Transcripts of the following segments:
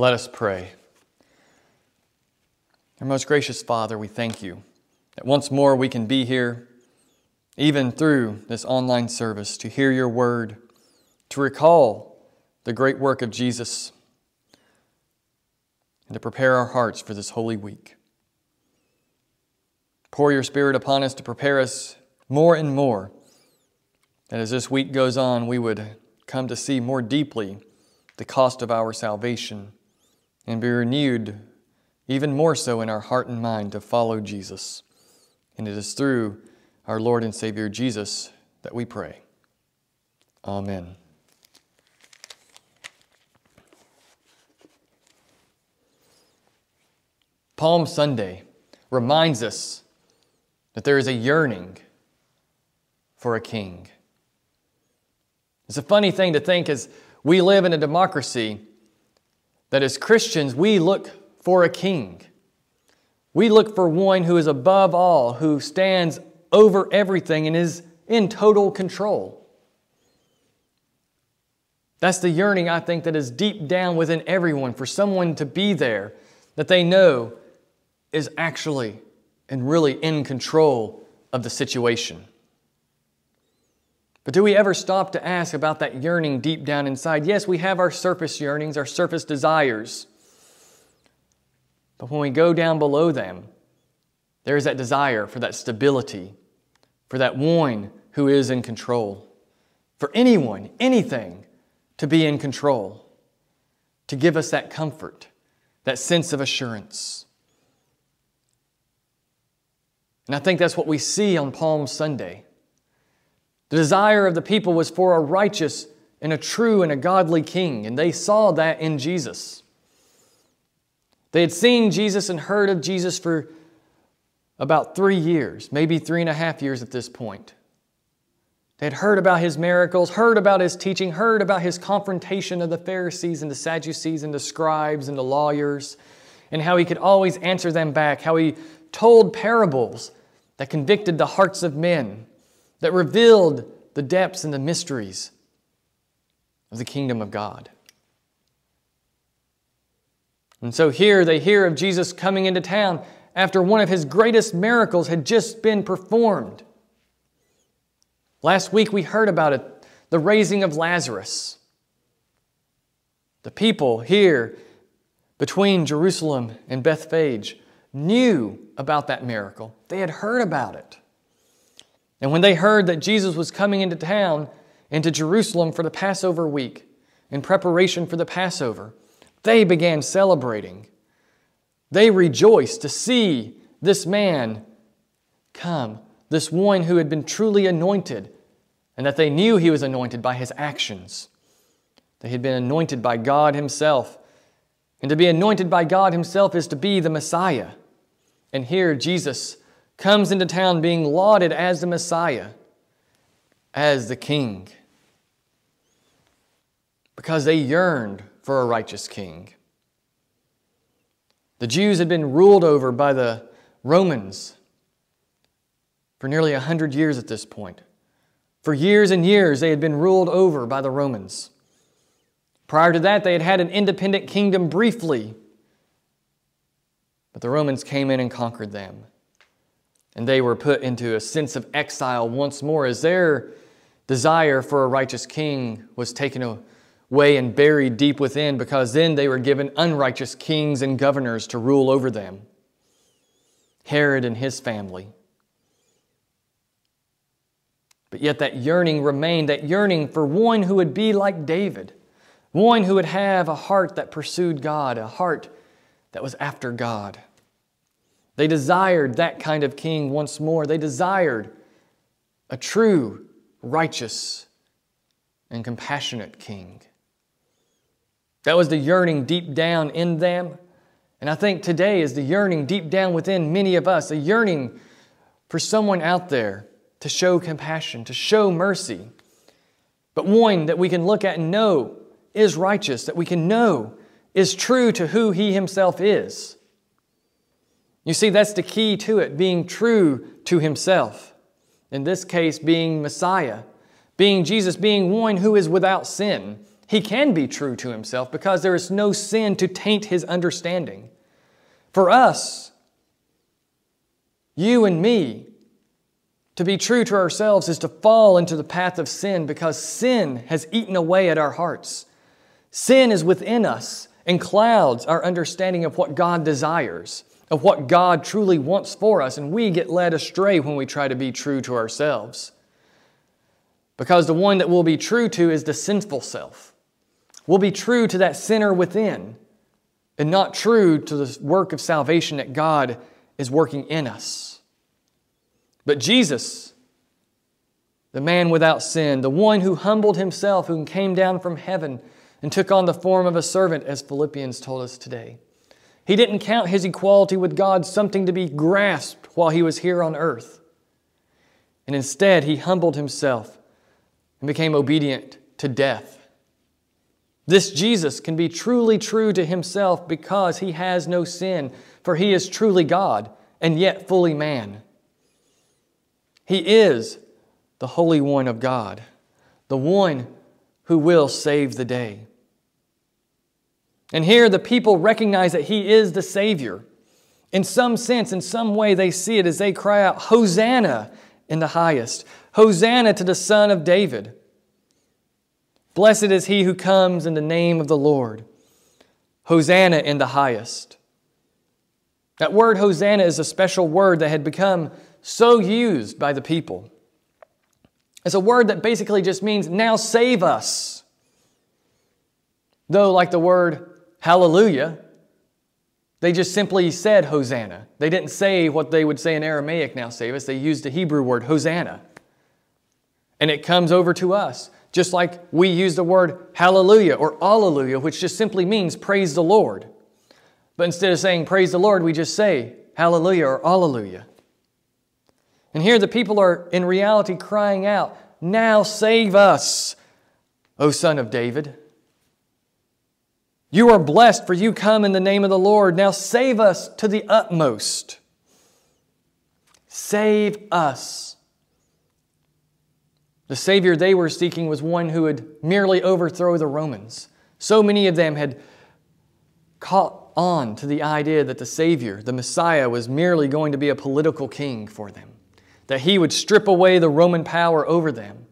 Let us pray. Our most gracious Father, we thank you that once more we can be here, even through this online service, to hear your word, to recall the great work of Jesus, and to prepare our hearts for this holy week. Pour your Spirit upon us to prepare us more and more, that as this week goes on, we would come to see more deeply the cost of our salvation and be renewed even more so in our heart and mind to follow Jesus. And it is through our Lord and Savior Jesus that we pray. Amen. Palm Sunday reminds us that there is a yearning for a king. It's a funny thing to think as we live in a democracy that as Christians we look for a king. We look for one who is above all, who stands over everything and is in total control. That's the yearning, I think, that is deep down within everyone for someone to be there that they know is actually and really in control of the situation. But do we ever stop to ask about that yearning deep down inside? Yes, we have our surface yearnings, our surface desires. But when we go down below them, there is that desire for that stability, for that one who is in control, for anyone, anything to be in control, to give us that comfort, that sense of assurance. And I think that's what we see on Palm Sunday. The desire of the people was for a righteous and a true and a godly king, and they saw that in Jesus. They had seen Jesus and heard of Jesus for about three years, maybe three and a half years at this point. They had heard about his miracles, heard about his teaching, heard about his confrontation of the Pharisees and the Sadducees and the scribes and the lawyers, and how he could always answer them back, how he told parables that convicted the hearts of men, that revealed the depths and the mysteries of the kingdom of God. And so here they hear of Jesus coming into town after one of his greatest miracles had just been performed. Last week we heard about it the raising of Lazarus. The people here between Jerusalem and Bethphage knew about that miracle, they had heard about it. And when they heard that Jesus was coming into town, into Jerusalem for the Passover week, in preparation for the Passover, they began celebrating. They rejoiced to see this man come, this one who had been truly anointed, and that they knew he was anointed by his actions. They had been anointed by God Himself. And to be anointed by God Himself is to be the Messiah. And here Jesus comes into town being lauded as the Messiah, as the King, because they yearned for a righteous king. The Jews had been ruled over by the Romans for nearly a hundred years at this point. For years and years, they had been ruled over by the Romans. Prior to that, they had had an independent kingdom briefly, but the Romans came in and conquered them. And they were put into a sense of exile once more as their desire for a righteous king was taken away and buried deep within because then they were given unrighteous kings and governors to rule over them. Herod and his family. But yet that yearning remained, that yearning for one who would be like David, one who would have a heart that pursued God, a heart that was after God. They desired that kind of king once more. They desired a true, righteous, and compassionate king. That was the yearning deep down in them. And I think today is the yearning deep down within many of us, a yearning for someone out there to show compassion, to show mercy, but one that we can look at and know is righteous, that we can know is true to who He Himself is. You see, that's the key to it, being true to Himself. In this case, being Messiah, being Jesus, being one who is without sin, He can be true to himself because there is no sin to taint his understanding. For us, you and me, to be true to ourselves is to fall into the path of sin because sin has eaten away at our hearts. Sin is within us and clouds our understanding of what God desires, of what God truly wants for us, and we get led astray when we try to be true to ourselves. Because the one that we'll be true to is the sinful self. We'll be true to that sinner within and not true to the work of salvation that God is working in us. But Jesus, the man without sin, the one who humbled himself, who came down from heaven and took on the form of a servant, as Philippians told us today. He didn't count his equality with God something to be grasped while he was here on earth. And instead, he humbled himself and became obedient to death. This Jesus can be truly true to himself because he has no sin, for he is truly God and yet fully man. He is the Holy One of God, the one who will save the day. And here the people recognize that he is the Savior. In some sense, in some way, they see it as they cry out, Hosanna in the highest. Hosanna to the Son of David. Blessed is he who comes in the name of the Lord. Hosanna in the highest. That word Hosanna is a special word that had become so used by the people. It's a word that basically just means, now save us. Though, like the word hallelujah. They just simply said Hosanna. They didn't say what they would say in Aramaic, now save us. They used the Hebrew word Hosanna. And it comes over to us, just like we use the word hallelujah or alleluia, which just simply means praise the Lord. But instead of saying praise the Lord, we just say hallelujah or alleluia. And here the people are in reality crying out, Now save us, O Son of David. You are blessed, for you come in the name of the Lord. Now save us to the utmost. Save us. The Savior they were seeking was one who would merely overthrow the Romans. So many of them had caught on to the idea that the Savior, the Messiah, was merely going to be a political king for them, that he would strip away the Roman power over them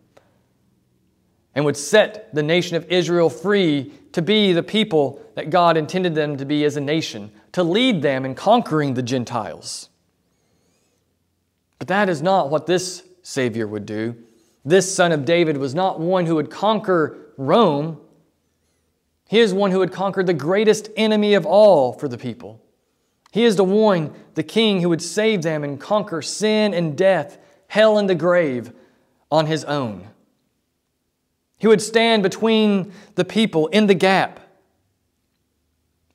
and would set the nation of Israel free to be the people that God intended them to be as a nation, to lead them in conquering the Gentiles. But that is not what this Savior would do. This son of David was not one who would conquer Rome. He is one who would conquer the greatest enemy of all for the people. He is the one, the king, who would save them and conquer sin and death, hell and the grave on his own. He would stand between the people in the gap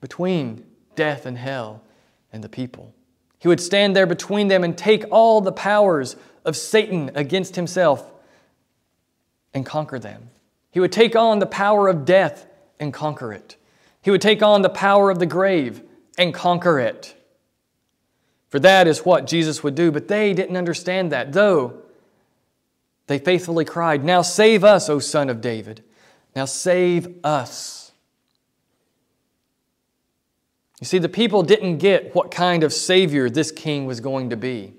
between death and hell and the people. He would stand there between them and take all the powers of Satan against himself and conquer them. He would take on the power of death and conquer it. He would take on the power of the grave and conquer it. For that is what Jesus would do, but they didn't understand that, though they faithfully cried, Now save us, O Son of David. Now save us. You see, the people didn't get what kind of Savior this king was going to be.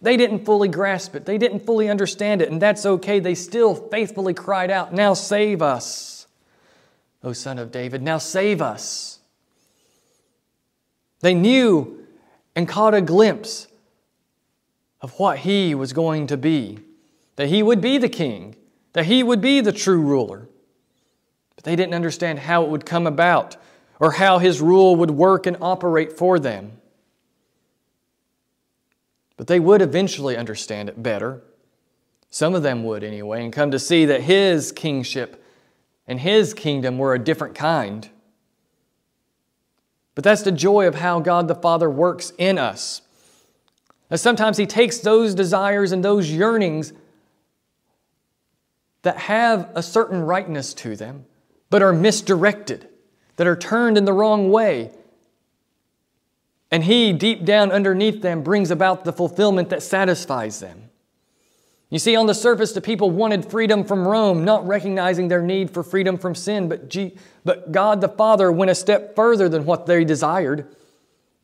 They didn't fully grasp it, they didn't fully understand it, and that's okay. They still faithfully cried out, Now save us, O Son of David. Now save us. They knew and caught a glimpse of what he was going to be that he would be the king, that he would be the true ruler. But they didn't understand how it would come about or how his rule would work and operate for them. But they would eventually understand it better. Some of them would, anyway, and come to see that his kingship and his kingdom were a different kind. But that's the joy of how God the Father works in us. And sometimes He takes those desires and those yearnings that have a certain rightness to them, but are misdirected, that are turned in the wrong way. And He, deep down underneath them, brings about the fulfillment that satisfies them. You see, on the surface, the people wanted freedom from Rome, not recognizing their need for freedom from sin, but, G- but God the Father went a step further than what they desired.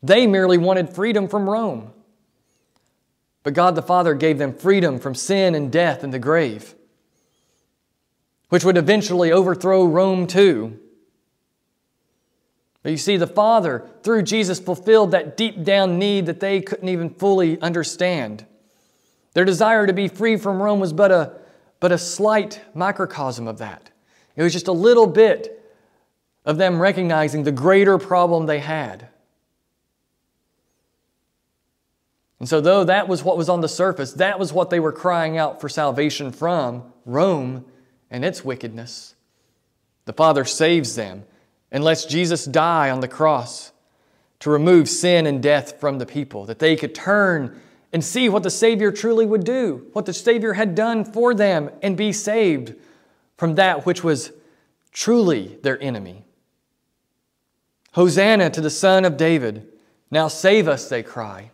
They merely wanted freedom from Rome. But God the Father gave them freedom from sin and death and the grave, which would eventually overthrow Rome too. But you see, the Father, through Jesus, fulfilled that deep down need that they couldn't even fully understand. Their desire to be free from Rome was but a, but a slight microcosm of that. It was just a little bit of them recognizing the greater problem they had. And so, though that was what was on the surface, that was what they were crying out for salvation from Rome and its wickedness. The Father saves them and lets Jesus die on the cross to remove sin and death from the people, that they could turn and see what the Savior truly would do, what the Savior had done for them, and be saved from that which was truly their enemy. Hosanna to the Son of David. Now save us, they cry.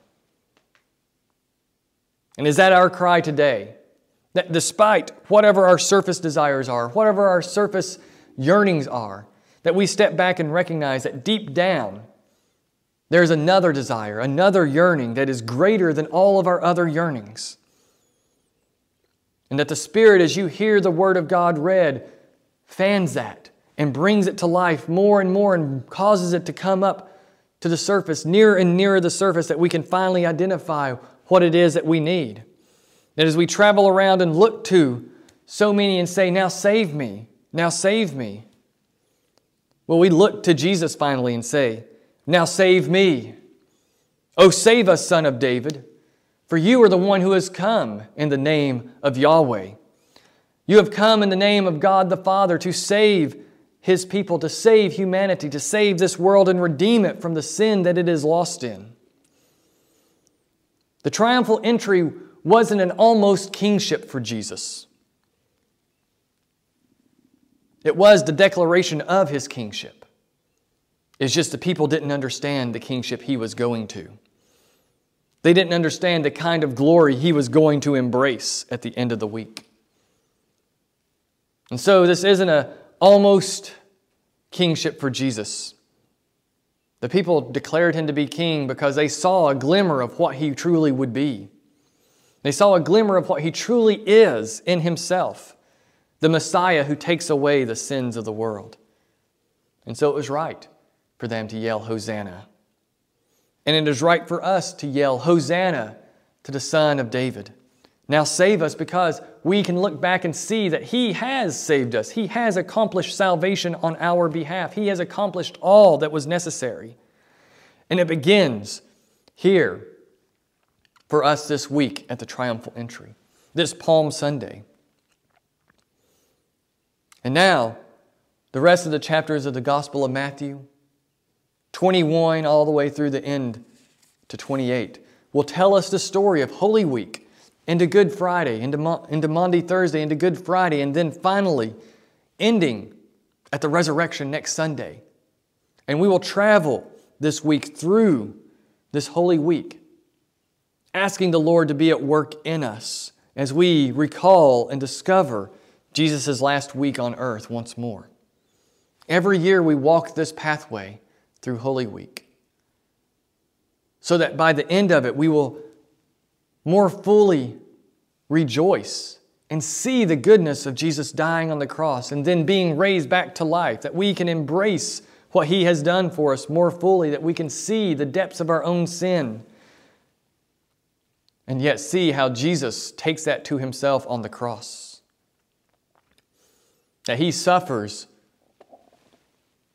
And is that our cry today? That despite whatever our surface desires are, whatever our surface yearnings are, that we step back and recognize that deep down, there's another desire, another yearning that is greater than all of our other yearnings. And that the Spirit, as you hear the Word of God read, fans that and brings it to life more and more and causes it to come up to the surface, nearer and nearer the surface, that we can finally identify what it is that we need. That as we travel around and look to so many and say, Now save me, now save me. Well, we look to Jesus finally and say, Now save me. Oh, save us, Son of David, for you are the one who has come in the name of Yahweh. You have come in the name of God the Father to save His people, to save humanity, to save this world and redeem it from the sin that it is lost in. The triumphal entry wasn't an almost kingship for Jesus. It was the declaration of his kingship. It's just the people didn't understand the kingship he was going to. They didn't understand the kind of glory he was going to embrace at the end of the week. And so this isn't a almost kingship for Jesus. The people declared him to be king because they saw a glimmer of what he truly would be. They saw a glimmer of what he truly is in himself, the Messiah who takes away the sins of the world. And so it was right for them to yell, Hosanna. And it is right for us to yell, Hosanna to the Son of David. Now save us because we can look back and see that He has saved us. He has accomplished salvation on our behalf. He has accomplished all that was necessary. And it begins here for us this week at the triumphal entry, this Palm Sunday. And now, the rest of the chapters of the Gospel of Matthew, 21 all the way through the end to 28, will tell us the story of Holy Week into Good Friday, into, Mo- into Maundy Thursday, into Good Friday, and then finally ending at the resurrection next Sunday. And we will travel this week through this Holy Week, asking the Lord to be at work in us as we recall and discover Jesus' last week on earth once more. Every year we walk this pathway through Holy Week so that by the end of it we will more fully rejoice and see the goodness of Jesus dying on the cross and then being raised back to life, that we can embrace what He has done for us more fully, that we can see the depths of our own sin, and yet see how Jesus takes that to Himself on the cross. That He suffers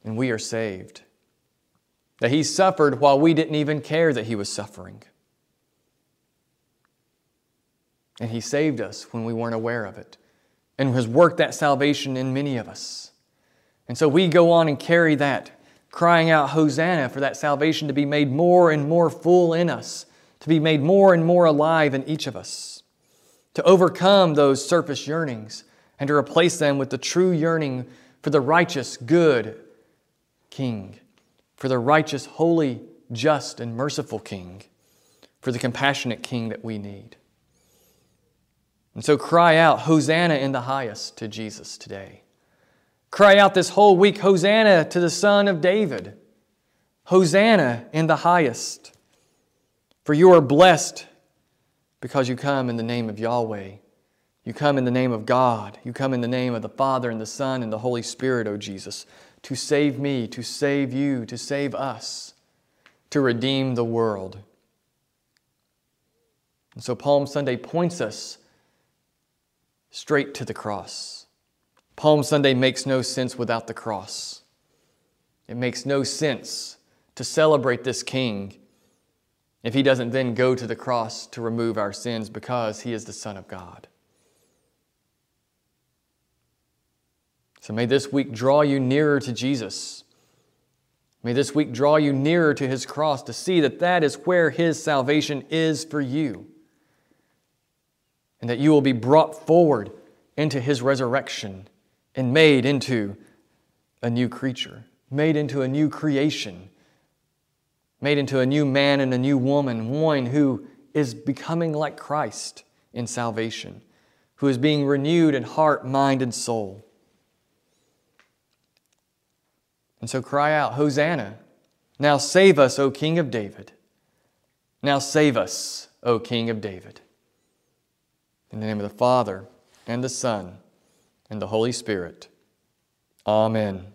and we are saved. That He suffered while we didn't even care that He was suffering. And He saved us when we weren't aware of it and has worked that salvation in many of us. And so we go on and carry that, crying out, Hosanna, for that salvation to be made more and more full in us, to be made more and more alive in each of us, to overcome those surface yearnings and to replace them with the true yearning for the righteous, good King, for the righteous, holy, just, and merciful King, for the compassionate King that we need. And so cry out, Hosanna in the highest to Jesus today. Cry out this whole week, Hosanna to the Son of David. Hosanna in the highest. For you are blessed because you come in the name of Yahweh. You come in the name of God. You come in the name of the Father and the Son and the Holy Spirit, O Jesus, to save me, to save you, to save us, to redeem the world. And so Palm Sunday points us straight to the cross. Palm Sunday makes no sense without the cross. It makes no sense to celebrate this King if he doesn't then go to the cross to remove our sins because he is the Son of God. So may this week draw you nearer to Jesus. May this week draw you nearer to his cross to see that that is where his salvation is for you. And that you will be brought forward into his resurrection and made into a new creature, made into a new creation, made into a new man and a new woman, one who is becoming like Christ in salvation, who is being renewed in heart, mind, and soul. And so cry out, Hosanna! Now save us, O King of David. Now save us, O King of David. In the name of the Father, and the Son, and the Holy Spirit. Amen.